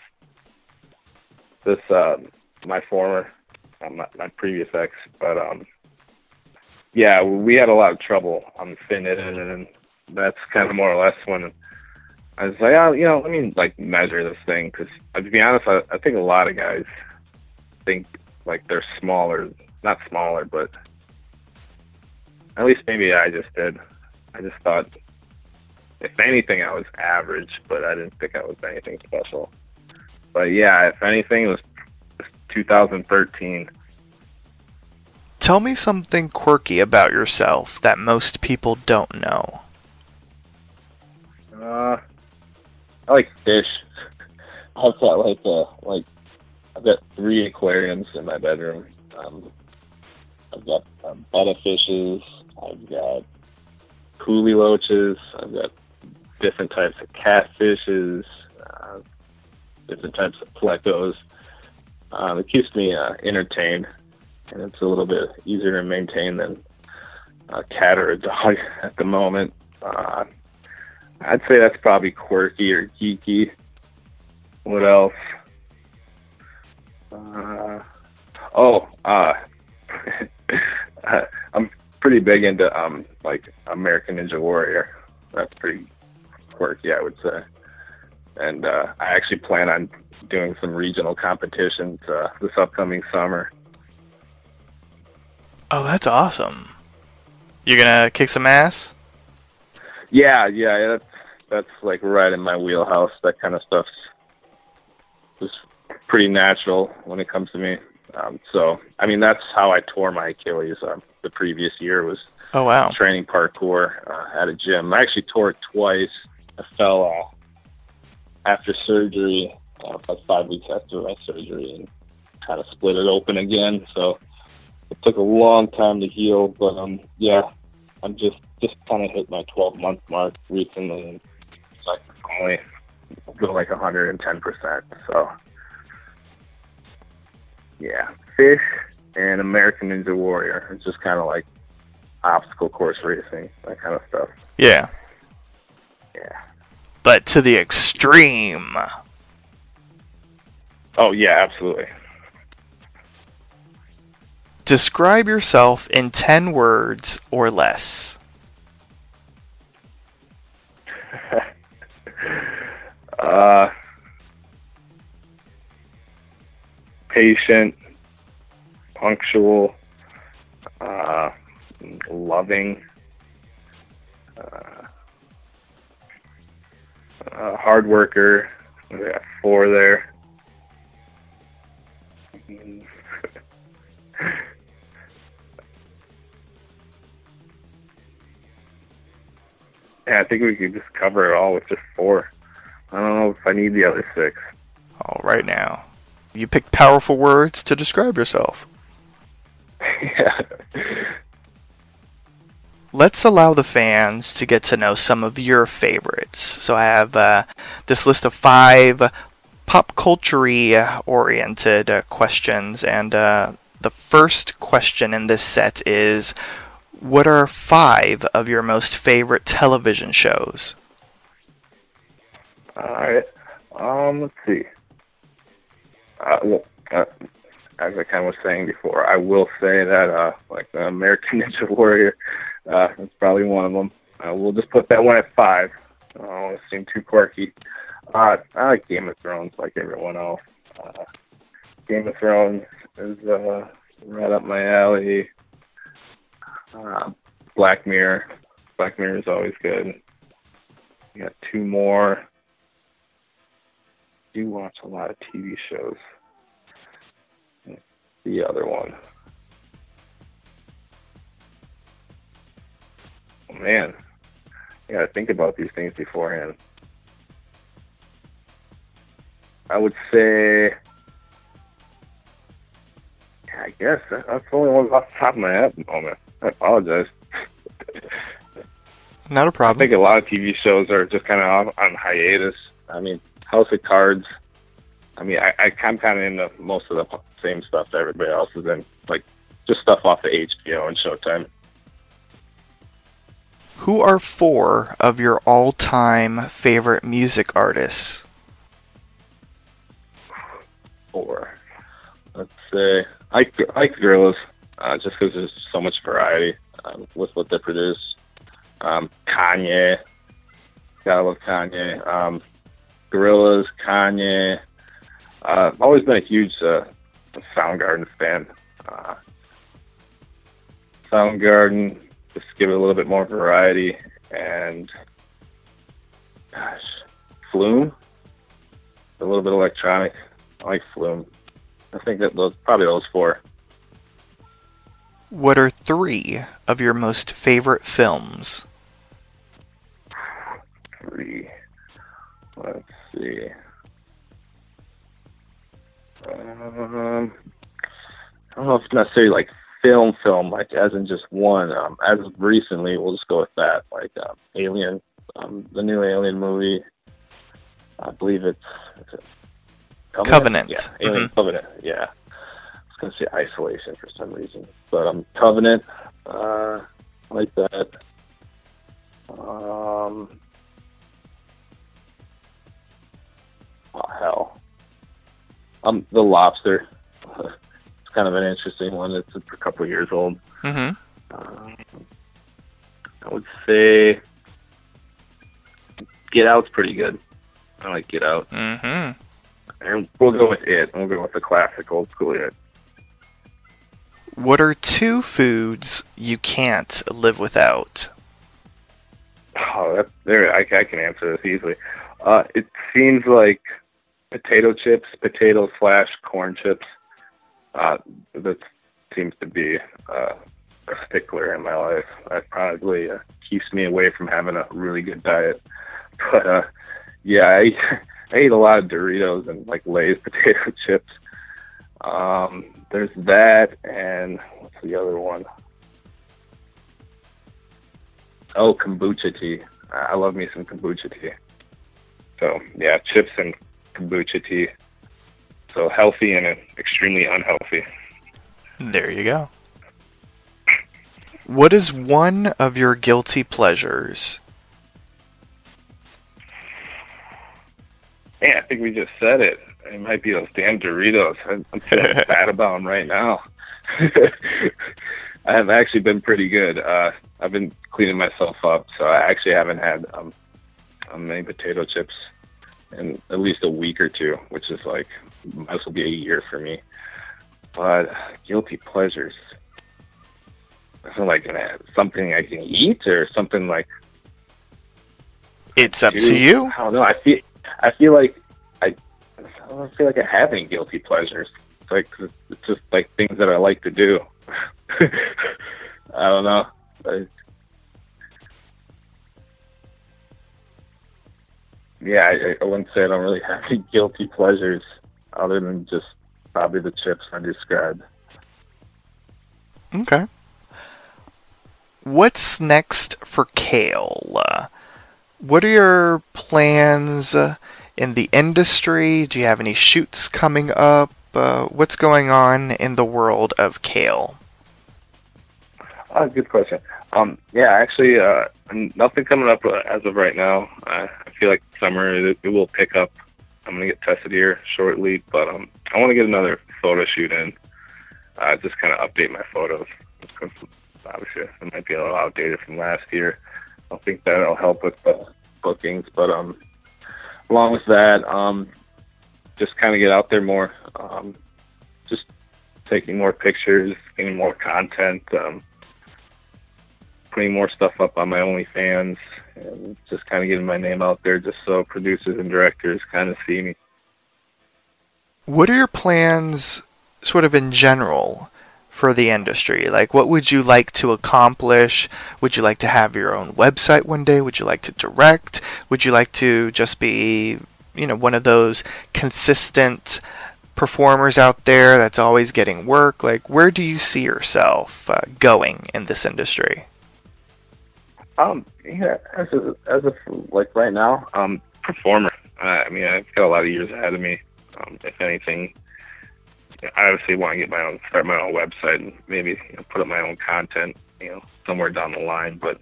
this uh, my former uh, my, my previous ex, but um, yeah, we had a lot of trouble on fitting it in, and that's kind of more or less when I was like, oh, you know, let me like measure this thing. Because to be honest, I, I think a lot of guys think like they're smaller, not smaller, but at least maybe I just did. I just thought, if anything, I was average, but I didn't think I was anything special. But yeah, if anything, it was 2013. Tell me something quirky about yourself that most people don't know. Uh, I like fish. *laughs* I've got like uh like I've got three aquariums in my bedroom. Um, I've got um, fishes. I've got kuhli loaches. I've got different types of catfishes. Uh, different types of plecos. Um, it keeps me uh, entertained, and it's a little bit easier to maintain than a cat or a *laughs* dog at the moment. Uh, I'd say that's probably quirky or geeky. What else? Uh, oh, uh, *laughs* I'm pretty big into um like American Ninja Warrior. That's pretty quirky, I would say. And uh, I actually plan on doing some regional competitions uh, this upcoming summer. Oh, that's awesome. You're gonna kick some ass? Yeah, yeah, that's that's like right in my wheelhouse. That kind of stuff's just pretty natural when it comes to me. Um, so, I mean, that's how I tore my Achilles. Um, the previous year was Oh, wow. training parkour uh, at a gym. I actually tore it twice. I fell uh, after surgery, uh, like five weeks after my surgery, and kind of split it open again. So it took a long time to heal, but um, yeah, I'm just just kind of hit my 12 month mark recently, and so I can only go like 110 percent. So yeah, fish and American Ninja Warrior. It's just kind of like obstacle course racing, that kind of stuff. Yeah. Yeah. but to the extreme. Oh yeah, absolutely. Describe yourself in 10 words or less. *laughs* uh, patient, punctual, uh, loving, uh, uh, hard worker. We got four there. yeah, I think we could just cover it all with just four. I don't know if I need the other six. All right now. You pick powerful words to describe yourself. yeah. *laughs* Let's allow the fans to get to know some of your favorites. So I have uh, this list of five pop culture oriented uh, questions, and uh, the first question in this set is What are five of your most favorite television shows? All right. Um, let's see. Uh, well, as I kind of was saying before, I will say that uh, like the American *laughs* Ninja Warrior, uh, probably one of them. Uh, we'll just put that one at five. I don't want to seem too quirky. Uh, I like Game of Thrones, like everyone else. Uh, Game of Thrones is uh, right up my alley. Uh, Black Mirror, Black Mirror is always good. We got two more. Do watch a lot of TV shows. The other one. Oh, man, you gotta think about these things beforehand. I would say, I guess that's the only one off the top of my head oh, at the moment. I apologize. Not a problem. I think a lot of TV shows are just kind of on hiatus. I mean, House of Cards. I mean, I, I I'm kind of into most of the same stuff that everybody else is in, like just stuff off the HBO and Showtime. Who are four of your all time favorite music artists? Or let's say I like Gorillaz, uh, just because there's so much variety um, with what they produce. Um, Kanye, gotta love Kanye. Um, Gorillaz, Kanye. Uh, I've always been a huge uh, Soundgarden fan. Uh, Soundgarden, just give it a little bit more variety, and gosh, Flume, a little bit electronic. I like Flume. I think that those probably those four. What are three of your most favorite films? *sighs* Three. Let's see. Um, I don't know if it's necessarily like film, film, like as in just one. Um, as of recently, we'll just go with that. Like um, Alien, um, the new Alien movie. I believe it's, it's a Covenant. Yeah, Alien Covenant. Yeah. I was gonna say Isolation for some reason, but um, Covenant. Uh, I like that. Um, oh hell. Um, The Lobster. *laughs* it's kind of an interesting one. It's a couple of years old. Mm-hmm. Um, I would say Get Out's pretty good. I like Get Out. Mm-hmm. And we'll go with it. We'll go with the classic old school it. What are two foods you can't live without? Oh, that there. I, I can answer this easily. Uh, it seems like potato chips, potato slash corn chips. Uh, that seems to be uh, a stickler in my life. That probably uh, keeps me away from having a really good diet. *laughs* But uh, yeah, I *laughs* I eat a lot of Doritos and like Lay's *laughs* potato chips. Um, there's that, and what's the other one? Oh, kombucha tea. I I love me some kombucha tea. So yeah, chips and kombucha tea. So healthy and extremely unhealthy. There you go. What is one of your guilty pleasures? Yeah, I think we just said it. It might be those damn Doritos. I'm, I'm feeling *laughs* bad about them right now. *laughs* I have actually been pretty good. Uh, I've been cleaning myself up, so I actually haven't had um, um, many potato chips in at least a week or two, which is like this will be a year for me. But guilty pleasures. I feel like something I can eat or something like It's up do. to you. I don't know. I feel I feel like I I don't feel like I have any guilty pleasures. It's like it's just like things that I like to do. *laughs* I don't know. I, yeah, I, I wouldn't say I don't really have any guilty pleasures other than just probably the chips I described. Okay. What's next for Kale? Uh, what are your plans in the industry? Do you have any shoots coming up? Uh, what's going on in the world of Kale? Oh, good question. Um, yeah, actually, uh, nothing coming up uh, as of right now. I, I feel like summer it, it will pick up. I'm gonna get tested here shortly, but um, I want to get another photo shoot in. Uh, just kind of update my photos. Obviously, it might be a little outdated from last year. I think that'll help with the bookings, but um, along with that, um, just kind of get out there more. Um, just taking more pictures, getting more content. Um, putting more stuff up on my OnlyFans and just kind of getting my name out there just so producers and directors kind of see me. What are your plans, sort of in general, for the industry? Like, what would you like to accomplish? Would you like to have your own website one day? Would you like to direct? Would you like to just be, you know, one of those consistent performers out there that's always getting work? Like, where do you see yourself uh, going in this industry? Um, yeah, as of, as of like right now, um, performer. Uh, I mean, I've got a lot of years ahead of me. Um, if anything, I obviously want to get my own, start my own website and maybe you know, put up my own content, you know, somewhere down the line. But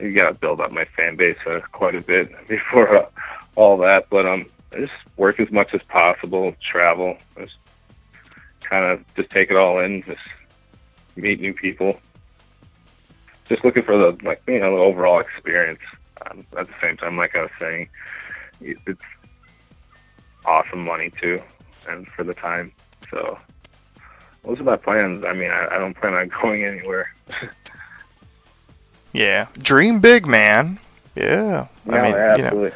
you got to build up my fan base uh, quite a bit *laughs* before uh, all that. But um, I just work as much as possible, travel, just kind of just take it all in, just meet new people, just looking for the like you know the overall experience. Um, at the same time, like I was saying, it's awesome money too, and for the time. So those are my plans. I mean, I, I don't plan on *laughs* going anywhere. *laughs* Yeah, dream big, man. Yeah, I No, mean, you know.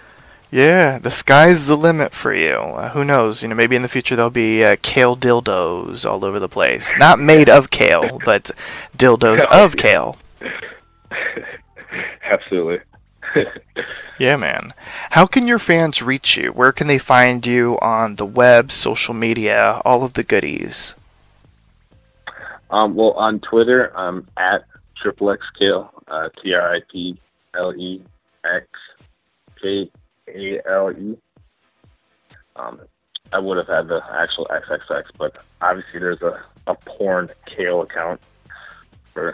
Yeah, the sky's the limit for you. Uh, who knows? You know, maybe in the future there'll be uh, kale dildos all over the place. Not made of kale, *laughs* but dildos of kale. *laughs* absolutely. *laughs* Yeah, man. How can your fans reach you? Where can they find you on the web, social media, all of the goodies? Um, well, on Twitter, I'm at triple X Kale, uh, T R I P L E X K A L E. Um, I would have had the actual XXX, but obviously there's a, a porn Kale account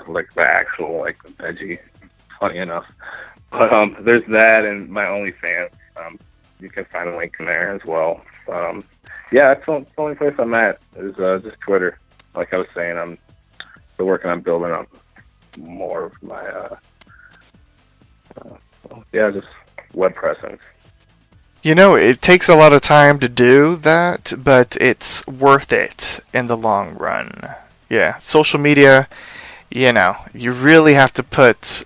like the actual like the veggie. Funny enough, but um, there's that and my OnlyFans. Um, you can find a link in there as well. Um, yeah, that's the only place I'm at is uh, just Twitter. Like I was saying, I'm still working on building up more of my uh, uh yeah, just web presence. You know, it takes a lot of time to do that, but it's worth it in the long run. Yeah, social media, you know, you really have to put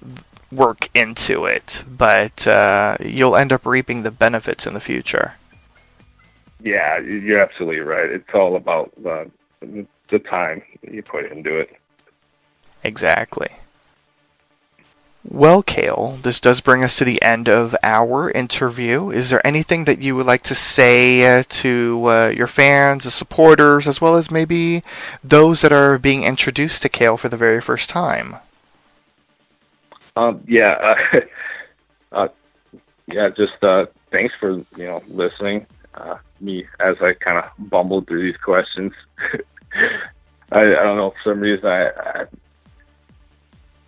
work into it, but uh, you'll end up reaping the benefits in the future. Yeah, you're absolutely right. It's all about the the time you put into it. Exactly. Well, Kale, this does bring us to the end of our interview. Is there anything that you would like to say uh, to uh, your fans, the supporters, as well as maybe those that are being introduced to Kale for the very first time? Um, yeah, *laughs* uh, uh, yeah. Just uh, thanks for you know listening. Me as I kind of bumbled through these questions. *laughs* I, I don't know for some reason I I,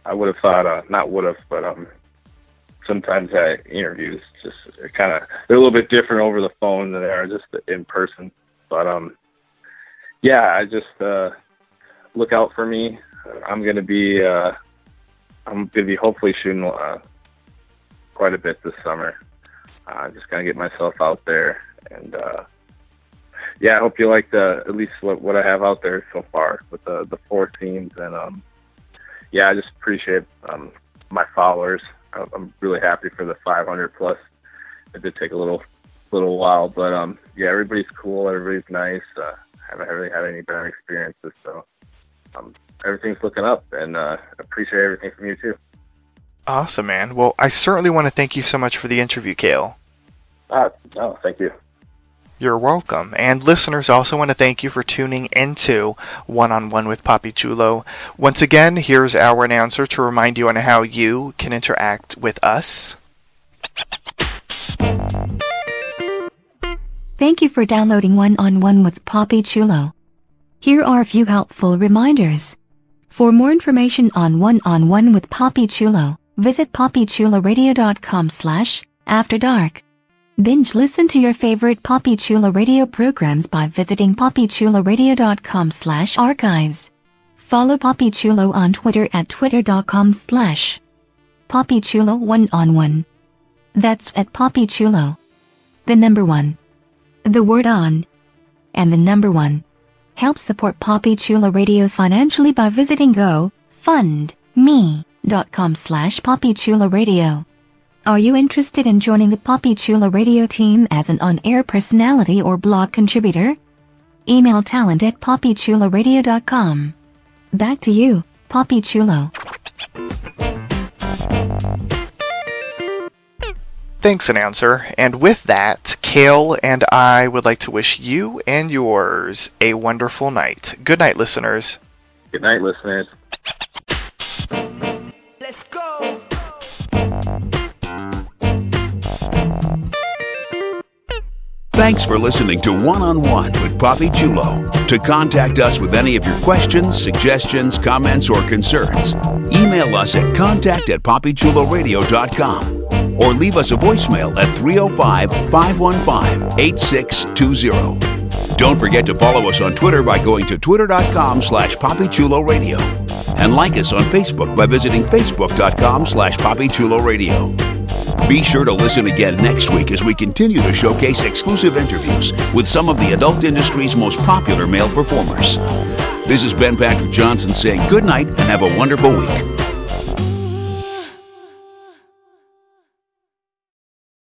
I would have thought uh, not would have, but um, sometimes I interviews just kind of they're a little bit different over the phone than they are just in person. But um, yeah, I just uh, look out for me. I'm gonna be uh, I'm gonna be hopefully shooting uh, quite a bit this summer. Uh, just gonna get myself out there and uh, yeah, I hope you like the at least what what I have out there so far with the the four teams and um yeah, I just appreciate um my followers. I'm really happy for the 500 plus. It did take a little little while, but um yeah, everybody's cool, everybody's nice. Uh, haven't really had any bad experiences, so um everything's looking up, and uh, appreciate everything from you too. Awesome, man. Well, I certainly want to thank you so much for the interview, Kale. Ah, no, thank you. You're welcome. And listeners, also want to thank you for tuning into One on One with Papi Chulo. Once again, here's our announcer to remind you on how you can interact with us. Thank you for downloading One on One with Papi Chulo. Here are a few helpful reminders. For more information on One on One with Papi Chulo, visit poppychuloradio.com slash after dark. Binge listen to your favorite Poppy Chulo radio programs by visiting poppychuloradio.com slash archives. Follow Papi Chulo on Twitter at twitter.com slash Papi Chulo one on one. That's at Papi Chulo. The number one. The word on. And the number one. Help support Poppy Chulo Radio financially by visiting gofundme.com slash Chulo Radio. Are you interested in joining the Poppy Chulo Radio team as an on-air personality or blog contributor? Email talent at poppychuloradio.com. Back to you, Poppy Chulo. Thanks, announcer. And with that, Kale and I would like to wish you and yours a wonderful night. Good night, listeners. Good night, listeners. Thanks for listening to One on One with Papi Chulo. To contact us with any of your questions, suggestions, comments, or concerns, email us at contact at poppychuloradio.com or leave us a voicemail at 305 515 8620. Don't forget to follow us on Twitter by going to twitter.com slash papichuloradio and like us on Facebook by visiting facebook.com slash papichuloradio. Be sure to listen again next week as we continue to showcase exclusive interviews with some of the adult industry's most popular male performers. This is Ben Patrick Johnson saying good night and have a wonderful week.